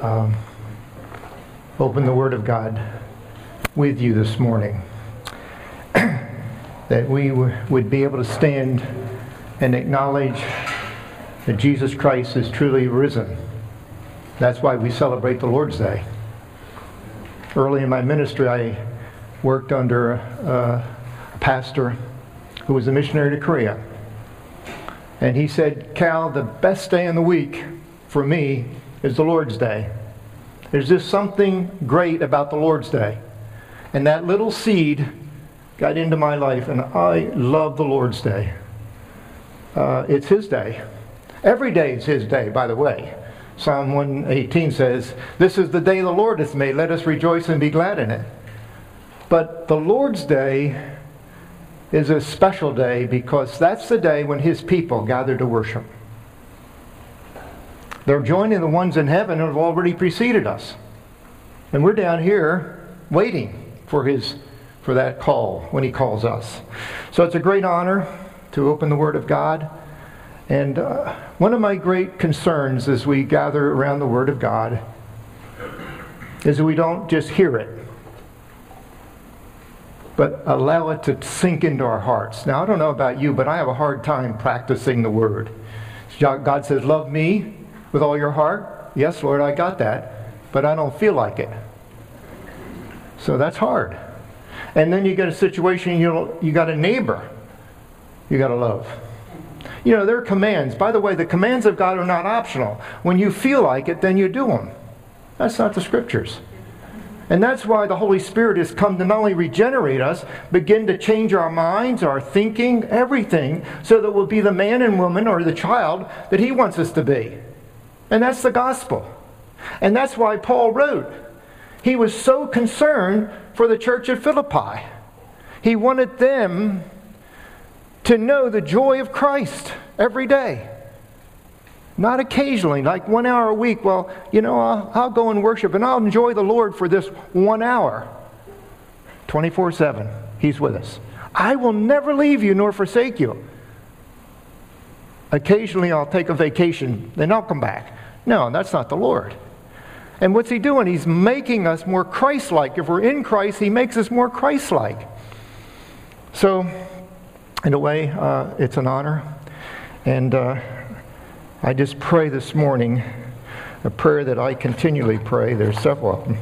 um, open the Word of God with you this morning. that we w- would be able to stand and acknowledge that Jesus Christ is truly risen. That's why we celebrate the Lord's Day. Early in my ministry, I worked under a, a pastor who was a missionary to Korea. And he said, Cal, the best day in the week for me is the Lord's Day. There's just something great about the Lord's Day. And that little seed got into my life, and I love the Lord's Day. Uh, it's His day. Every day is His day, by the way. Psalm 118 says, This is the day the Lord hath made. Let us rejoice and be glad in it. But the Lord's Day is a special day because that's the day when His people gather to worship. They're joining the ones in heaven who have already preceded us. And we're down here waiting for his for that call when he calls us. So it's a great honor to open the Word of God. And uh, one of my great concerns as we gather around the Word of God is that we don't just hear it, but allow it to sink into our hearts. Now, I don't know about you, but I have a hard time practicing the Word. God says, Love me with all your heart. Yes, Lord, I got that, but I don't feel like it. So that's hard. And then you get a situation, you you got a neighbor you got to love. You know, there are commands. By the way, the commands of God are not optional. When you feel like it, then you do them. That's not the scriptures. And that's why the Holy Spirit has come to not only regenerate us, begin to change our minds, our thinking, everything, so that we'll be the man and woman or the child that He wants us to be. And that's the gospel. And that's why Paul wrote. He was so concerned for the church at Philippi. He wanted them to know the joy of Christ every day. Not occasionally, like one hour a week. Well, you know, I'll, I'll go and worship and I'll enjoy the Lord for this one hour. 24 7. He's with us. I will never leave you nor forsake you. Occasionally, I'll take a vacation, then I'll come back. No, that's not the Lord. And what's he doing? He's making us more Christ like. If we're in Christ, he makes us more Christ like. So, in a way, uh, it's an honor. And uh, I just pray this morning a prayer that I continually pray. There's several of them.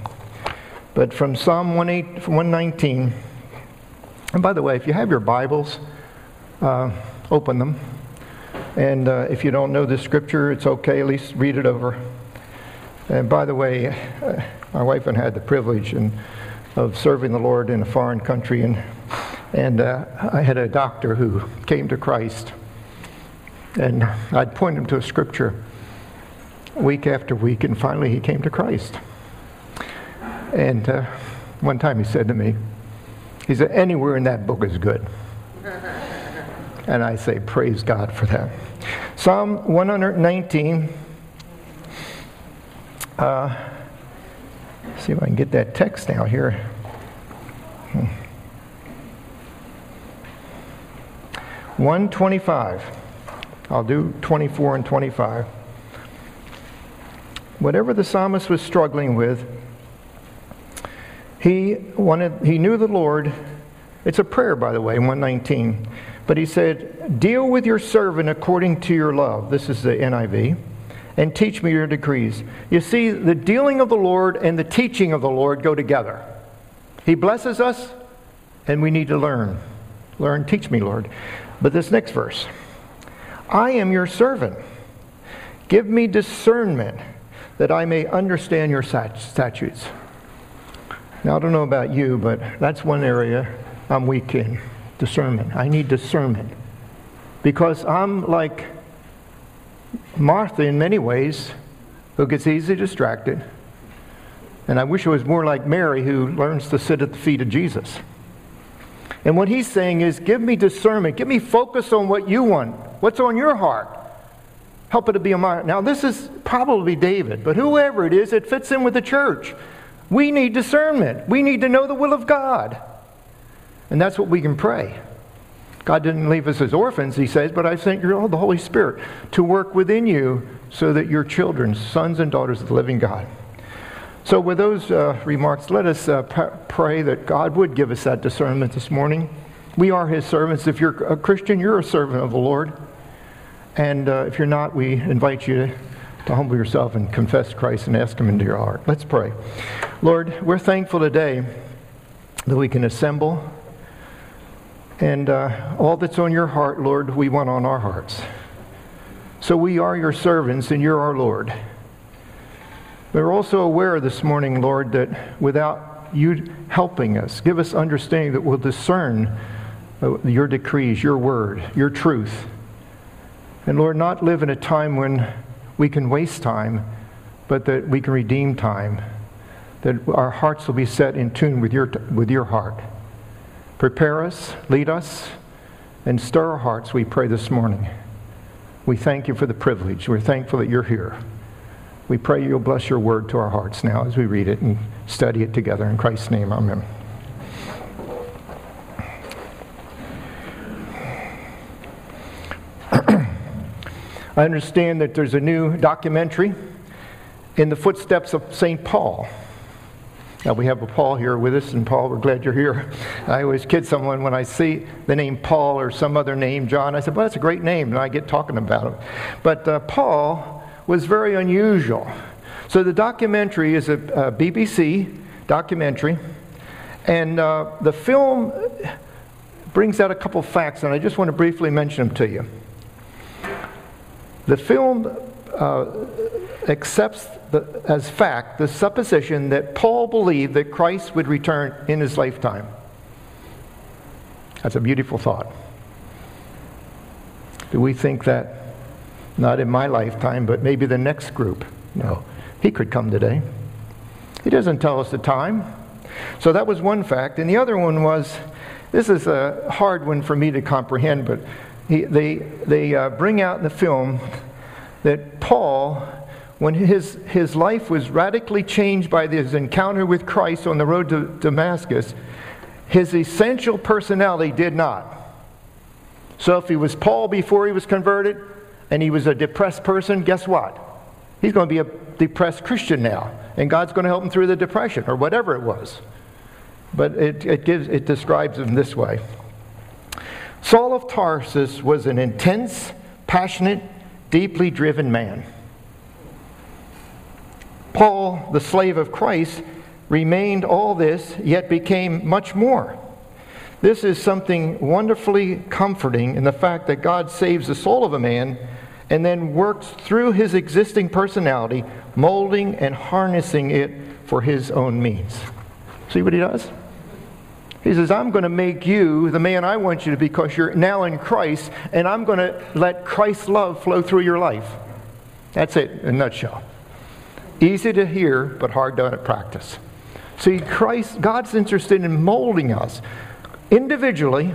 But from Psalm 119, and by the way, if you have your Bibles, uh, open them. And uh, if you don't know the scripture, it's okay, at least read it over. And by the way, uh, my wife and I had the privilege in, of serving the Lord in a foreign country, and, and uh, I had a doctor who came to Christ. And I'd point him to a scripture week after week, and finally he came to Christ. And uh, one time he said to me, he said, anywhere in that book is good. And I say, praise God for that. Psalm 119. Uh, see if I can get that text now here. Hmm. 125. I'll do 24 and 25. Whatever the psalmist was struggling with, he wanted he knew the Lord. It's a prayer, by the way, 119. But he said, Deal with your servant according to your love. This is the NIV. And teach me your decrees. You see, the dealing of the Lord and the teaching of the Lord go together. He blesses us, and we need to learn. Learn, teach me, Lord. But this next verse I am your servant. Give me discernment that I may understand your statutes. Now, I don't know about you, but that's one area I'm weak in discernment. I need discernment. Because I'm like Martha in many ways, who gets easily distracted. And I wish it was more like Mary, who learns to sit at the feet of Jesus. And what he's saying is, give me discernment. Give me focus on what you want. What's on your heart? Help it to be a mind. Now, this is probably David, but whoever it is, it fits in with the church. We need discernment. We need to know the will of God. And that's what we can pray. God didn't leave us as orphans, he says, but I sent you all the Holy Spirit to work within you so that your children, sons and daughters of the living God. So, with those uh, remarks, let us uh, pray that God would give us that discernment this morning. We are His servants. If you're a Christian, you're a servant of the Lord. And uh, if you're not, we invite you to, to humble yourself and confess Christ and ask Him into your heart. Let's pray. Lord, we're thankful today that we can assemble. And uh, all that's on your heart, Lord, we want on our hearts. So we are your servants and you're our Lord. We're also aware this morning, Lord, that without you helping us, give us understanding that we'll discern uh, your decrees, your word, your truth. And Lord, not live in a time when we can waste time, but that we can redeem time, that our hearts will be set in tune with your, with your heart. Prepare us, lead us, and stir our hearts, we pray this morning. We thank you for the privilege. We're thankful that you're here. We pray you'll bless your word to our hearts now as we read it and study it together. In Christ's name, amen. I understand that there's a new documentary in the footsteps of St. Paul. Now, we have a Paul here with us, and Paul, we're glad you're here. I always kid someone when I see the name Paul or some other name, John, I said, well, that's a great name, and I get talking about him. But uh, Paul was very unusual. So the documentary is a, a BBC documentary, and uh, the film brings out a couple facts, and I just want to briefly mention them to you. The film uh, accepts the, as fact the supposition that Paul believed that Christ would return in his lifetime. That's a beautiful thought. Do we think that? Not in my lifetime, but maybe the next group. No, he could come today. He doesn't tell us the time. So that was one fact. And the other one was this is a hard one for me to comprehend, but he, they, they uh, bring out in the film that Paul, when his, his life was radically changed by his encounter with Christ on the road to Damascus, his essential personality did not. So if he was Paul before he was converted and he was a depressed person, guess what? He's going to be a depressed Christian now, and God's going to help him through the depression or whatever it was. But it, it, gives, it describes him this way. Saul of Tarsus was an intense, passionate, deeply driven man. Paul, the slave of Christ, remained all this, yet became much more. This is something wonderfully comforting in the fact that God saves the soul of a man and then works through his existing personality, molding and harnessing it for his own means. See what he does? He says, I'm going to make you the man I want you to be because you're now in Christ, and I'm going to let Christ's love flow through your life. That's it in a nutshell. Easy to hear, but hard to practice. See, Christ, God's interested in molding us individually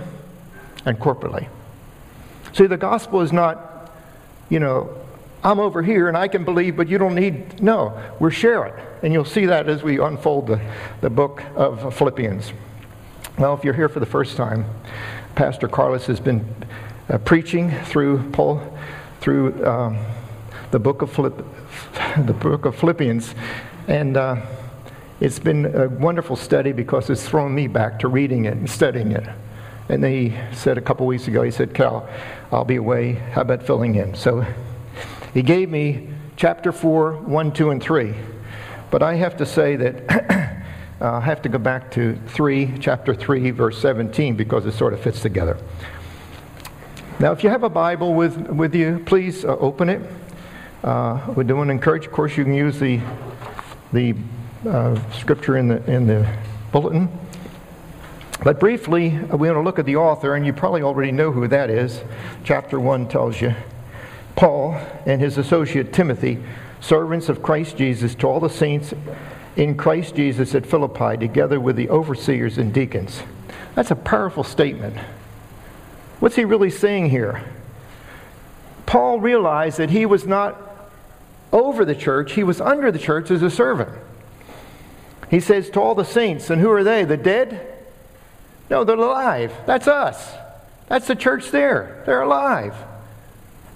and corporately. See, the gospel is not, you know, I'm over here and I can believe, but you don't need. No, we're sharing. And you'll see that as we unfold the, the book of Philippians. Well, if you're here for the first time, Pastor Carlos has been uh, preaching through Paul, through um, the book of Philipp, the book of Philippians, and uh, it's been a wonderful study because it's thrown me back to reading it and studying it. And he said a couple weeks ago, he said, "Cal, I'll be away. How about filling in?" So he gave me chapter four, one, two, and three. But I have to say that. I have to go back to 3, chapter 3, verse 17, because it sort of fits together. Now, if you have a Bible with, with you, please uh, open it. Uh, we do want to encourage, of course, you can use the, the uh, scripture in the, in the bulletin. But briefly, uh, we want to look at the author, and you probably already know who that is. Chapter 1 tells you Paul and his associate Timothy, servants of Christ Jesus, to all the saints in Christ Jesus at Philippi, together with the overseers and deacons. That's a powerful statement. What's he really saying here? Paul realized that he was not over the church, he was under the church as a servant. He says to all the saints, and who are they? The dead? No, they're alive. That's us. That's the church there. They're alive.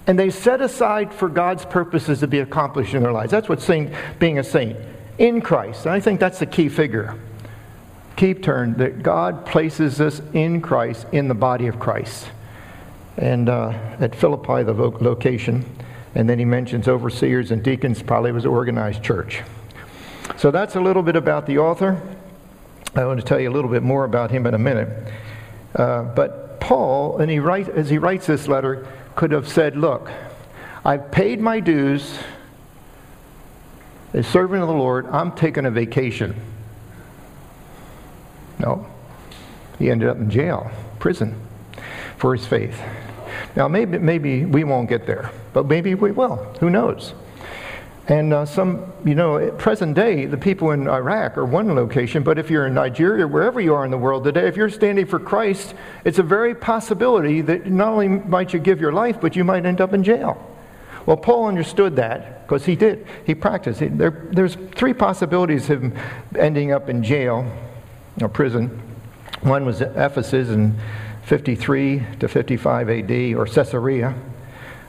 And they set aside for God's purposes to be accomplished in their lives. That's what being a saint in Christ. And I think that's the key figure. Keep turn that God places us in Christ, in the body of Christ. And uh, at Philippi, the location, and then he mentions overseers and deacons, probably was an organized church. So that's a little bit about the author. I want to tell you a little bit more about him in a minute. Uh, but Paul, and he write, as he writes this letter, could have said, Look, I've paid my dues as servant of the Lord, I'm taking a vacation. No. He ended up in jail, prison, for his faith. Now, maybe, maybe we won't get there, but maybe we will. Who knows? And uh, some, you know, present day, the people in Iraq are one location, but if you're in Nigeria, wherever you are in the world today, if you're standing for Christ, it's a very possibility that not only might you give your life, but you might end up in jail. Well, Paul understood that because he did. He practiced. There, there's three possibilities of him ending up in jail or prison. One was Ephesus in 53 to 55 AD or Caesarea.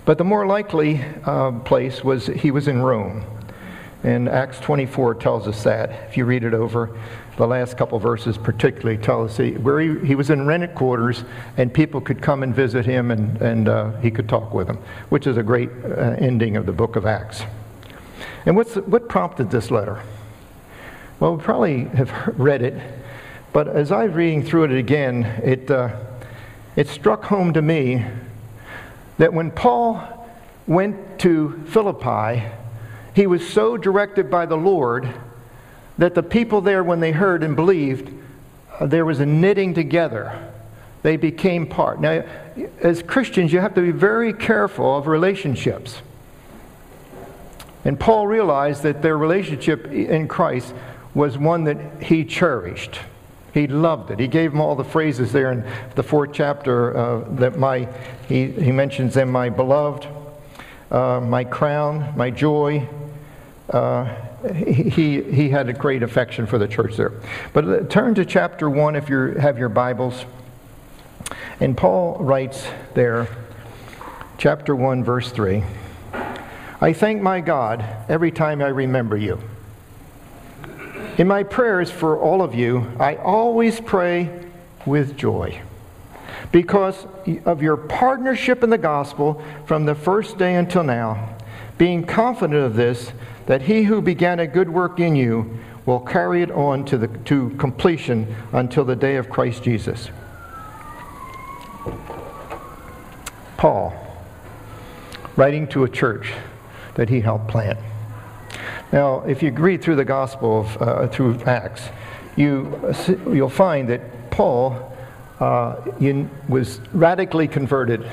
But the more likely uh, place was he was in Rome. And Acts 24 tells us that. If you read it over, the last couple verses particularly tell us he, where he, he was in rented quarters and people could come and visit him and, and uh, he could talk with them, which is a great uh, ending of the book of Acts. And what's, what prompted this letter? Well, we probably have read it, but as I was reading through it again, it, uh, it struck home to me that when Paul went to Philippi, he was so directed by the Lord that the people there, when they heard and believed, uh, there was a knitting together. They became part. Now, as Christians, you have to be very careful of relationships. And Paul realized that their relationship in Christ was one that he cherished. He loved it. He gave them all the phrases there in the fourth chapter uh, that my, he, he mentions them, my beloved, uh, my crown, my joy. Uh, he, he had a great affection for the church there. But uh, turn to chapter 1 if you have your Bibles. And Paul writes there, chapter 1, verse 3 I thank my God every time I remember you. In my prayers for all of you, I always pray with joy because of your partnership in the gospel from the first day until now, being confident of this, that he who began a good work in you will carry it on to, the, to completion until the day of Christ Jesus. Paul, writing to a church that he helped plant. Now, if you read through the Gospel of, uh, through Acts, you, you'll find that Paul uh, was radically converted.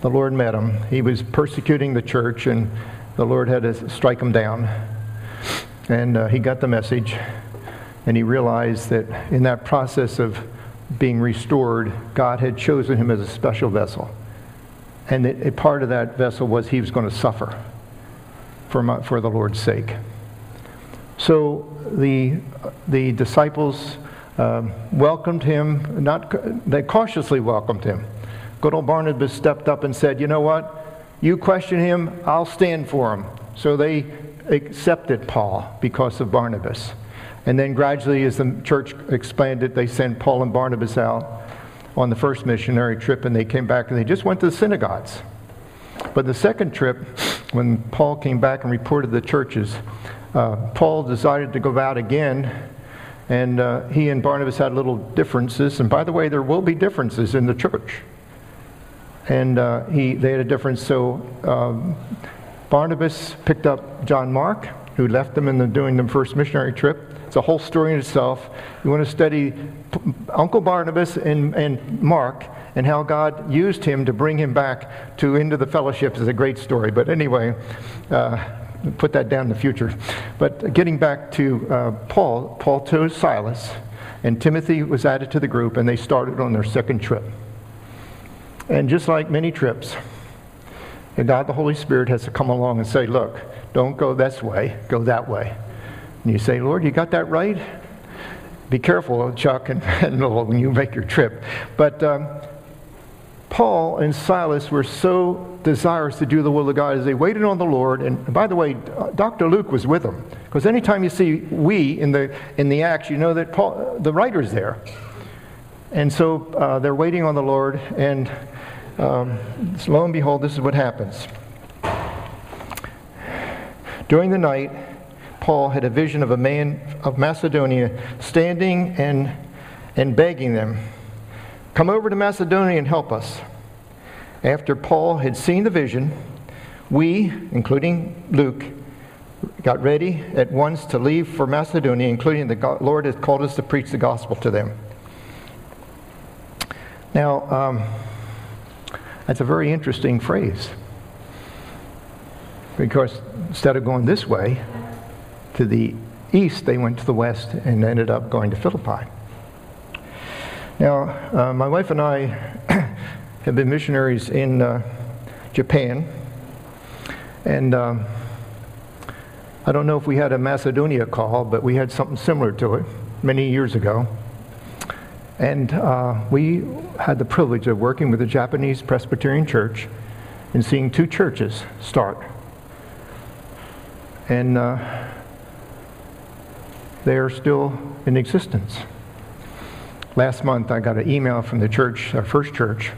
The Lord met him. He was persecuting the church, and the Lord had to strike him down. And uh, he got the message, and he realized that in that process of being restored, God had chosen him as a special vessel. And a part of that vessel was he was going to suffer for, my, for the Lord's sake. So the, the disciples um, welcomed him, not, they cautiously welcomed him. Good old Barnabas stepped up and said, You know what? You question him, I'll stand for him. So they accepted Paul because of Barnabas. And then gradually, as the church expanded, they sent Paul and Barnabas out on the first missionary trip, and they came back and they just went to the synagogues. But the second trip, when Paul came back and reported the churches, uh, Paul decided to go out again, and uh, he and Barnabas had little differences. And by the way, there will be differences in the church. And uh, he, they had a difference. So um, Barnabas picked up John Mark, who left them in the, doing the first missionary trip. It's a whole story in itself. You want to study Uncle Barnabas and, and Mark and how God used him to bring him back to into the fellowship is a great story. But anyway, uh, put that down in the future. But getting back to uh, Paul, Paul chose Silas, and Timothy was added to the group, and they started on their second trip. And just like many trips, God the Holy Spirit has to come along and say, Look, don't go this way, go that way. And you say, Lord, you got that right? Be careful, Chuck and, and when you make your trip. But um, Paul and Silas were so desirous to do the will of God as they waited on the Lord. And by the way, Dr. Luke was with them. Because anytime you see we in the, in the Acts, you know that Paul, the writer's there. And so uh, they're waiting on the Lord. And um, lo and behold, this is what happens. During the night, Paul had a vision of a man of Macedonia standing and, and begging them Come over to Macedonia and help us. After Paul had seen the vision, we, including Luke, got ready at once to leave for Macedonia, including the Lord has called us to preach the gospel to them. Now, um, that's a very interesting phrase. Because instead of going this way to the east, they went to the west and ended up going to Philippi. Now, uh, my wife and I have been missionaries in uh, Japan, and um, I don't know if we had a Macedonia call, but we had something similar to it many years ago. And uh, we had the privilege of working with the Japanese Presbyterian Church and seeing two churches start. And uh, they are still in existence. Last month, I got an email from the church, our first church,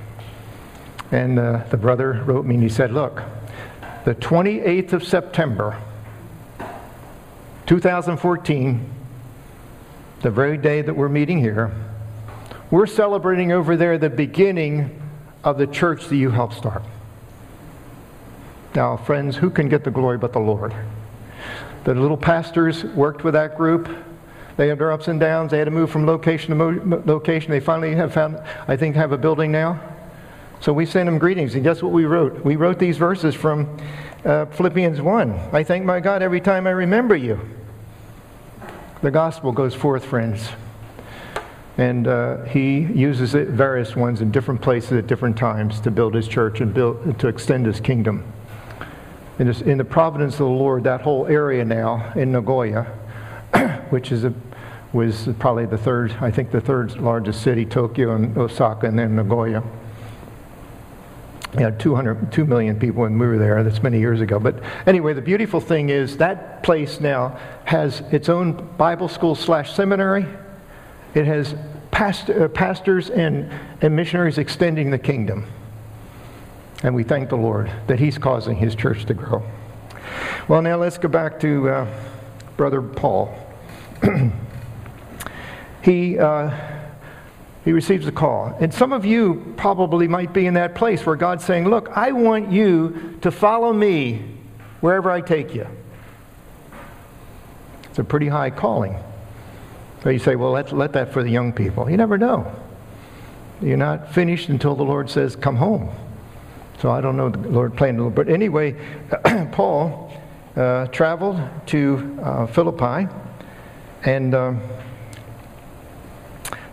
and uh, the brother wrote me and he said, Look, the 28th of September, 2014, the very day that we're meeting here, we're celebrating over there the beginning of the church that you helped start. Now, friends, who can get the glory but the Lord? The little pastors worked with that group. They had their ups and downs. They had to move from location to mo- location. They finally have found, I think, have a building now. So we sent them greetings. And guess what we wrote? We wrote these verses from uh, Philippians 1. I thank my God every time I remember you. The gospel goes forth, friends. And uh, he uses it, various ones in different places at different times to build his church and build, to extend his kingdom. In, this, in the providence of the Lord, that whole area now in Nagoya, which is a was probably the third, I think the third largest city, Tokyo and Osaka, and then Nagoya. Had 200, 2 million people when we were there. That's many years ago. But anyway, the beautiful thing is that place now has its own Bible school slash seminary. It has past, uh, pastors and, and missionaries extending the kingdom. And we thank the Lord that He's causing His church to grow. Well, now let's go back to uh, Brother Paul. he, uh, he receives a call. And some of you probably might be in that place where God's saying, Look, I want you to follow me wherever I take you. It's a pretty high calling. So you say, Well, let's let that for the young people. You never know. You're not finished until the Lord says, Come home. So I don't know the Lord planned, but anyway, Paul uh, traveled to uh, Philippi, and um,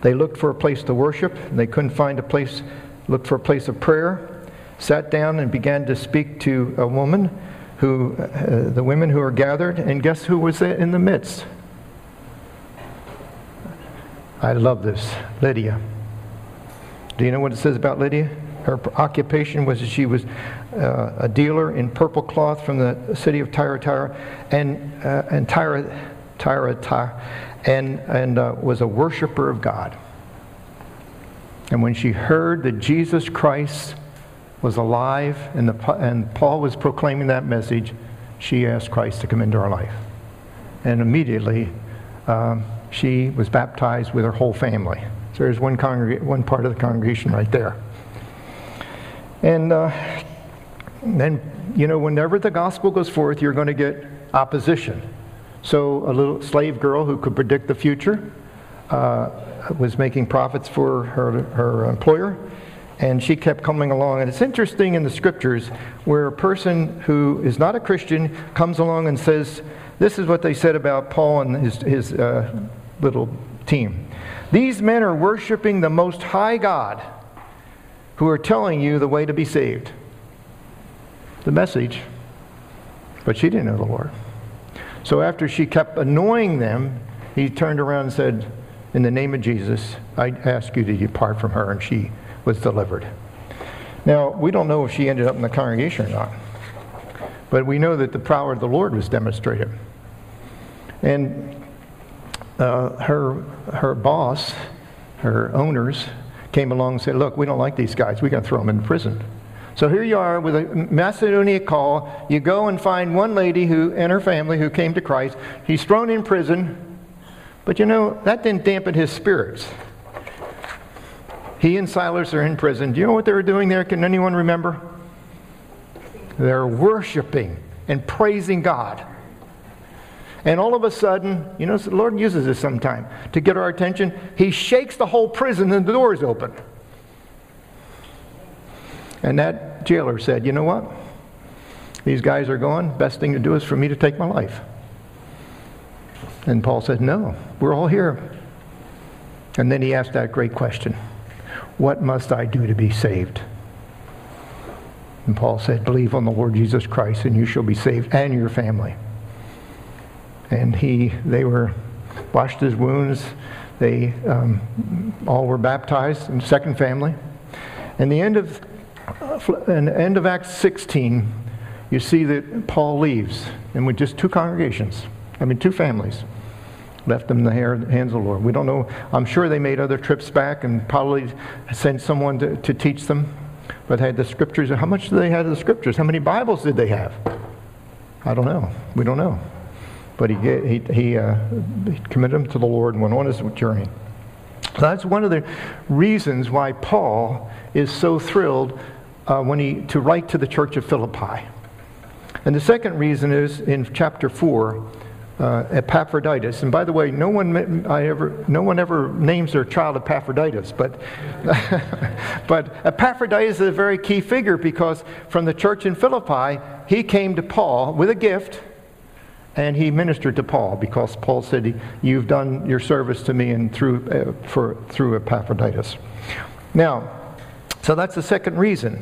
they looked for a place to worship, they couldn't find a place, looked for a place of prayer, sat down and began to speak to a woman who, uh, the women who were gathered, and guess who was in the midst? I love this, Lydia. Do you know what it says about Lydia? Her occupation was that she was uh, a dealer in purple cloth from the city of Thyatira, and uh, and Tyra, Tyra, Tyra, and, and uh, was a worshiper of God. And when she heard that Jesus Christ was alive and, the, and Paul was proclaiming that message, she asked Christ to come into her life. And immediately, um, she was baptized with her whole family. So there's one, congreg- one part of the congregation right there. And uh, then, you know, whenever the gospel goes forth, you're going to get opposition. So a little slave girl who could predict the future uh, was making profits for her, her employer, and she kept coming along. And it's interesting in the scriptures where a person who is not a Christian comes along and says, This is what they said about Paul and his, his uh, little team. These men are worshiping the Most High God who are telling you the way to be saved. The message, but she didn't know the Lord. So after she kept annoying them, he turned around and said, In the name of Jesus, I ask you to depart from her. And she was delivered. Now, we don't know if she ended up in the congregation or not, but we know that the power of the Lord was demonstrated. And uh, her, her boss, her owners, came along and said, Look, we don't like these guys. We're going to throw them in prison. So here you are with a Macedonia call. You go and find one lady who and her family who came to Christ. He's thrown in prison. But you know, that didn't dampen his spirits. He and Silas are in prison. Do you know what they were doing there? Can anyone remember? They're worshiping and praising God. And all of a sudden, you know, the Lord uses this sometime to get our attention. He shakes the whole prison and the door is open. And that jailer said, You know what? These guys are gone. Best thing to do is for me to take my life. And Paul said, No, we're all here. And then he asked that great question What must I do to be saved? And Paul said, Believe on the Lord Jesus Christ, and you shall be saved, and your family and he, they were washed his wounds. They um, all were baptized in second family. And the end of, in the end of Acts 16, you see that Paul leaves, and with just two congregations, I mean, two families, left them in the hands of the Lord. We don't know. I'm sure they made other trips back and probably sent someone to, to teach them, but had the scriptures. How much did they have of the scriptures? How many Bibles did they have? I don't know. We don't know. But he, he, he, uh, he committed him to the Lord and went on his journey. So that's one of the reasons why Paul is so thrilled uh, when he, to write to the church of Philippi. And the second reason is in chapter 4, uh, Epaphroditus. And by the way, no one, I ever, no one ever names their child Epaphroditus, but, but Epaphroditus is a very key figure because from the church in Philippi, he came to Paul with a gift and he ministered to Paul because Paul said, "You've done your service to me and through uh, for through Epaphroditus." Now, so that's the second reason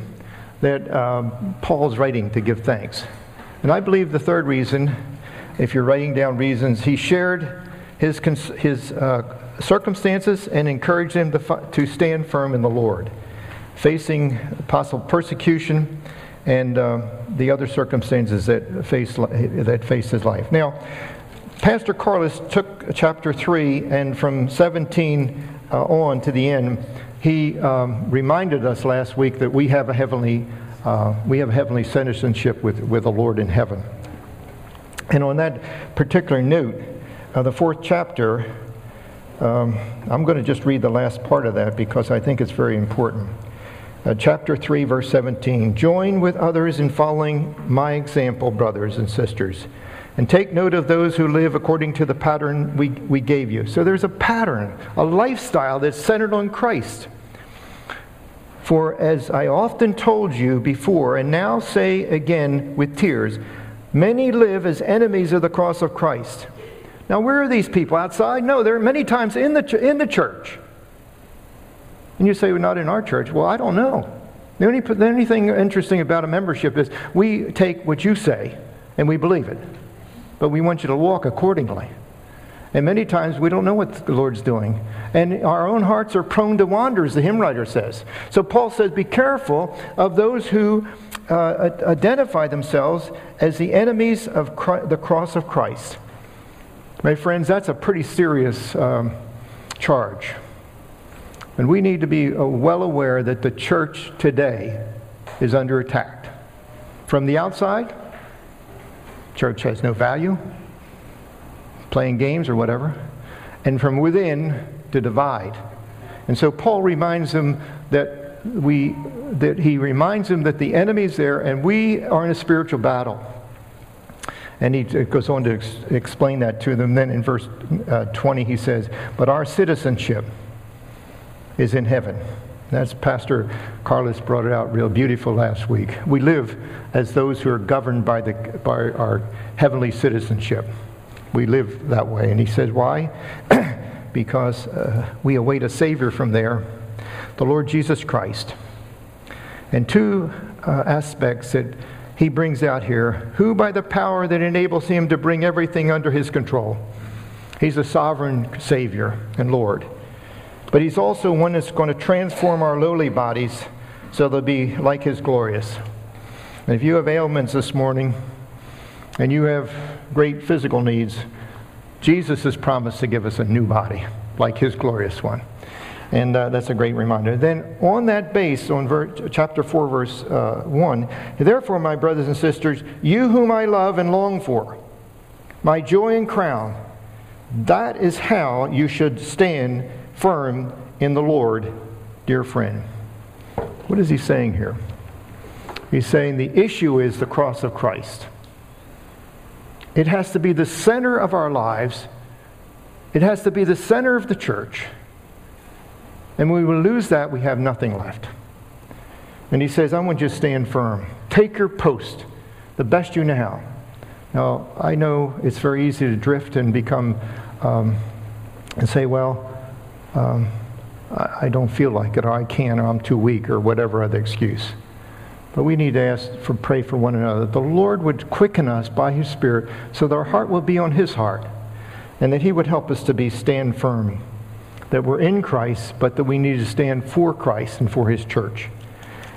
that um, Paul's writing to give thanks, and I believe the third reason, if you're writing down reasons, he shared his his uh, circumstances and encouraged them to, to stand firm in the Lord, facing possible persecution and uh, the other circumstances that face, that face his life. Now, Pastor Carlos took chapter 3, and from 17 uh, on to the end, he um, reminded us last week that we have a heavenly, uh, we have heavenly citizenship with, with the Lord in heaven. And on that particular note, uh, the fourth chapter, um, I'm going to just read the last part of that because I think it's very important uh, chapter 3, verse 17. Join with others in following my example, brothers and sisters, and take note of those who live according to the pattern we, we gave you. So there's a pattern, a lifestyle that's centered on Christ. For as I often told you before, and now say again with tears, many live as enemies of the cross of Christ. Now, where are these people? Outside? No, they're many times in the, in the church. And you say, well, not in our church. Well, I don't know. The only, the thing interesting about a membership is we take what you say and we believe it. But we want you to walk accordingly. And many times we don't know what the Lord's doing. And our own hearts are prone to wander, as the hymn writer says. So Paul says, Be careful of those who uh, identify themselves as the enemies of Christ, the cross of Christ. My friends, that's a pretty serious um, charge. And we need to be uh, well aware that the church today is under attack. From the outside, church has no value, playing games or whatever. And from within, to divide. And so Paul reminds them that we that he reminds them that the enemy's there and we are in a spiritual battle. And he goes on to ex- explain that to them. Then in verse uh, 20, he says, But our citizenship, is in heaven. That's Pastor Carlos brought it out real beautiful last week. We live as those who are governed by, the, by our heavenly citizenship. We live that way. And he says, why? because uh, we await a Savior from there, the Lord Jesus Christ. And two uh, aspects that he brings out here who, by the power that enables him to bring everything under his control, he's a sovereign Savior and Lord but He's also one that's going to transform our lowly bodies so they'll be like his glorious. And if you have ailments this morning and you have great physical needs, Jesus has promised to give us a new body, like his glorious one. And uh, that's a great reminder. Then, on that base, on ver- chapter 4, verse uh, 1, therefore, my brothers and sisters, you whom I love and long for, my joy and crown, that is how you should stand firm in the Lord, dear friend. What is he saying here? He's saying the issue is the cross of Christ. It has to be the center of our lives. It has to be the center of the church. And when we lose that, we have nothing left. And he says, I want you to stand firm. Take your post, the best you know how. Now, I know it's very easy to drift and become, um, and say, well, um, I, I don't feel like it, or I can't, or I'm too weak, or whatever other excuse. But we need to ask for pray for one another. The Lord would quicken us by His Spirit so that our heart will be on His heart, and that He would help us to be stand firm that we're in Christ, but that we need to stand for Christ and for His church.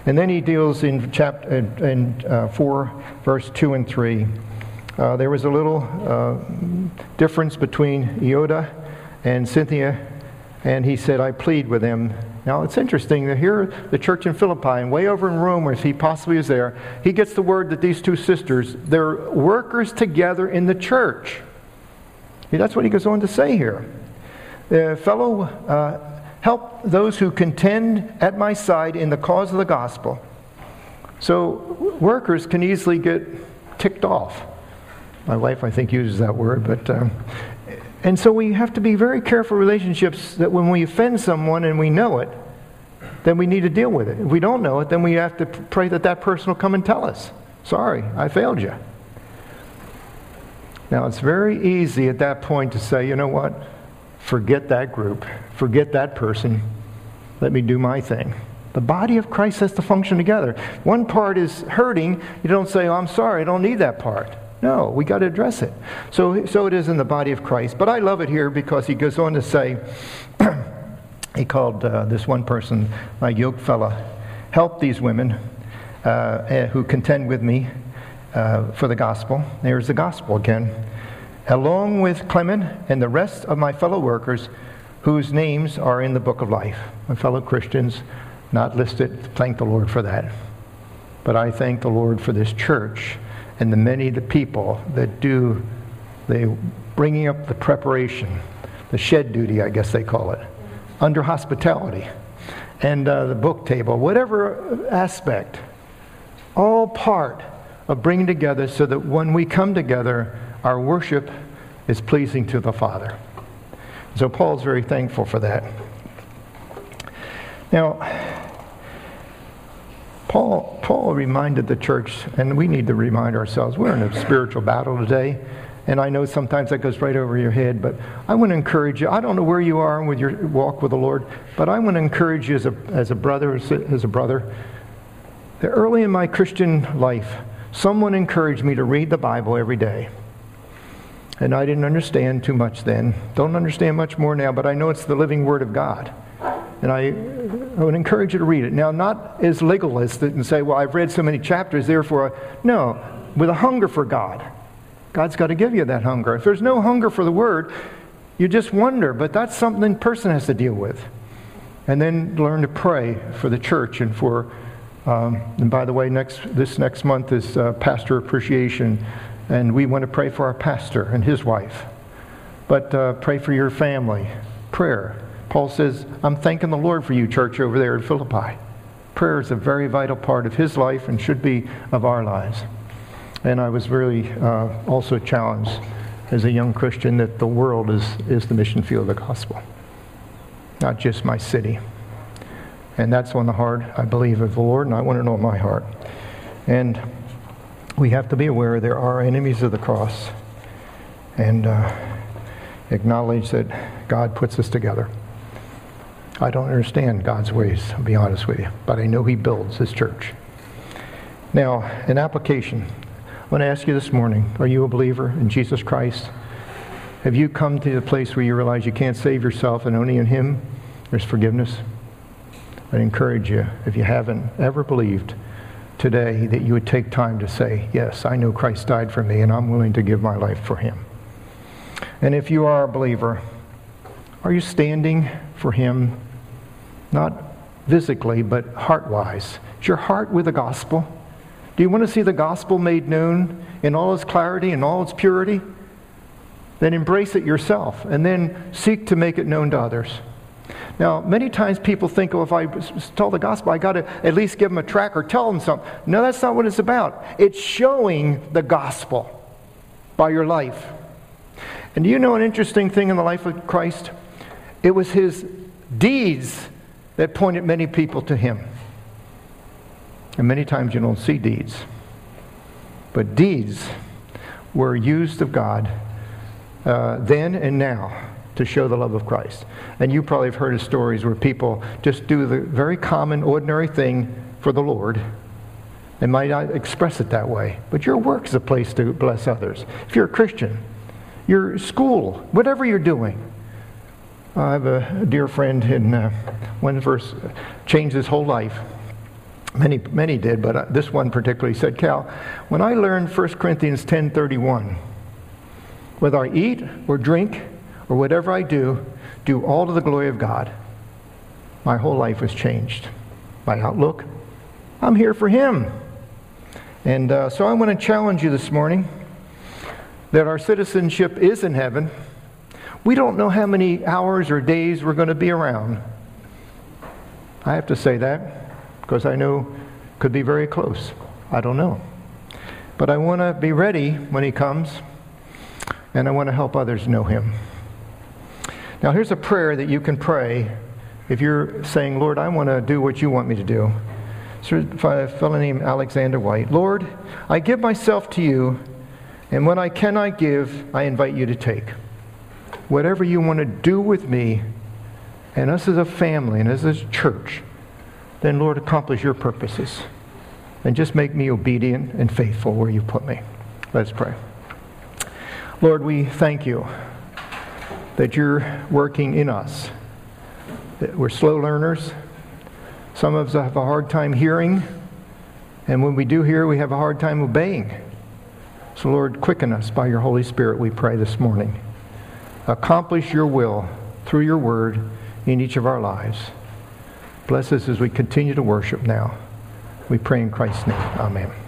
And then he deals in chapter in uh, four, verse two and three. Uh, there was a little uh, difference between Euodia and Syntyche, and he said, "I plead with him. Now it's interesting that here, the church in Philippi, and way over in Rome, where he possibly is there, he gets the word that these two sisters, they're workers together in the church. That's what he goes on to say here uh, fellow, uh, help those who contend at my side in the cause of the gospel. So workers can easily get ticked off. My wife, I think, uses that word, but. Um, and so we have to be very careful relationships that when we offend someone and we know it, then we need to deal with it. If we don't know it, then we have to pray that that person will come and tell us. Sorry, I failed you. Now, it's very easy at that point to say, you know what? Forget that group. Forget that person. Let me do my thing. The body of Christ has to function together. One part is hurting. You don't say, oh, I'm sorry, I don't need that part. No, we got to address it. So, so it is in the body of Christ. But I love it here because he goes on to say, he called uh, this one person, my yoke fella, help these women uh, eh, who contend with me uh, for the gospel. There's the gospel again along with Clement and the rest of my fellow workers whose names are in the book of life. My fellow Christians, not listed, thank the Lord for that. But I thank the Lord for this church and the many the people that do the bringing up the preparation, the shed duty, I guess they call it, under hospitality, and uh, the book table, whatever aspect, all part of bringing together so that when we come together, our worship is pleasing to the Father. So Paul's very thankful for that. Now, Paul, Paul reminded the church, and we need to remind ourselves, we're in a spiritual battle today. And I know sometimes that goes right over your head, but I want to encourage you. I don't know where you are with your walk with the Lord, but I want to encourage you as a, as a brother, as a brother. That early in my Christian life, someone encouraged me to read the Bible every day. And I didn't understand too much then. Don't understand much more now, but I know it's the living Word of God. And I, I would encourage you to read it. Now, not as legalist and say, well, I've read so many chapters, therefore, I, no, with a hunger for God. God's got to give you that hunger. If there's no hunger for the Word, you just wonder, but that's something a person has to deal with. And then learn to pray for the church and for, um, and by the way, next, this next month is uh, Pastor Appreciation and we want to pray for our pastor and his wife. But uh, pray for your family. Prayer. Paul says, I'm thanking the Lord for you, church, over there in Philippi. Prayer is a very vital part of his life and should be of our lives. And I was really uh, also challenged as a young Christian that the world is, is the mission field of the gospel, not just my city. And that's on the heart, I believe, of the Lord, and I want to know my heart. And we have to be aware there are enemies of the cross and uh, acknowledge that God puts us together. I don't understand God's ways, I'll be honest with you, but I know He builds His church. Now, an application. I want to ask you this morning are you a believer in Jesus Christ? Have you come to the place where you realize you can't save yourself and only in Him there's forgiveness? I'd encourage you, if you haven't ever believed today, that you would take time to say, Yes, I know Christ died for me, and I'm willing to give my life for him. And if you are a believer, are you standing for him? Not physically, but heart wise. Is your heart with the gospel? Do you want to see the gospel made known in all its clarity and all its purity? Then embrace it yourself and then seek to make it known to others. Now, many times people think, oh, if I tell the gospel, I got to at least give them a track or tell them something. No, that's not what it's about. It's showing the gospel by your life. And do you know an interesting thing in the life of Christ? It was his deeds that pointed many people to him. And many times you don't see deeds. But deeds were used of God uh, then and now to show the love of Christ. And you probably have heard of stories where people just do the very common, ordinary thing for the Lord. They might not express it that way, but your work is a place to bless others. If you're a Christian, your school, whatever you're doing. I have a dear friend in uh, one verse changed his whole life. Many, many did, but uh, this one particularly said, Cal, when I learned 1 Corinthians 10.31, whether I eat or drink or whatever I do, do all to the glory of God. My whole life was changed. My outlook, I'm here for Him. And uh, so I want to challenge you this morning that our citizenship is in heaven. We don't know how many hours or days we're going to be around. I have to say that because I know could be very close. I don't know. But I want to be ready when he comes, and I want to help others know him. Now, here's a prayer that you can pray if you're saying, Lord, I want to do what you want me to do. So, a fellow named Alexander Whyte. Lord, I give myself to you, and when I cannot give, I invite you to take. Whatever you want to do with me, and us as a family and as a church, then, Lord, accomplish your purposes. And just make me obedient and faithful where you put me. Let's pray. Lord, we thank you that you're working in us. That we're slow learners. Some of us have a hard time hearing, and when we do hear, we have a hard time obeying. So, Lord, quicken us by your Holy Spirit, we pray this morning. Accomplish your will through your word in each of our lives. Bless us as we continue to worship now. We pray in Christ's name. Amen.